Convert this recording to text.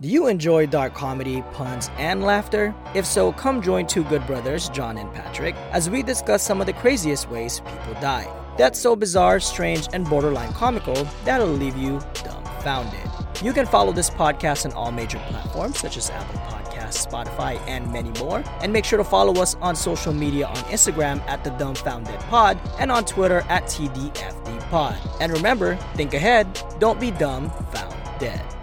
Do you enjoy dark comedy, puns, and laughter? If so, come join two good brothers, John and Patrick, as we discuss some of the craziest ways people die. That's so bizarre, strange, and borderline comical that'll leave you dumbfounded. You can follow this podcast on all major platforms such as Apple Podcasts, Spotify, and many more. And make sure to follow us on social media on Instagram at the Dumbfounded Pod and on Twitter at TDFD Pod. And remember, think ahead, don't be dumb, found dead.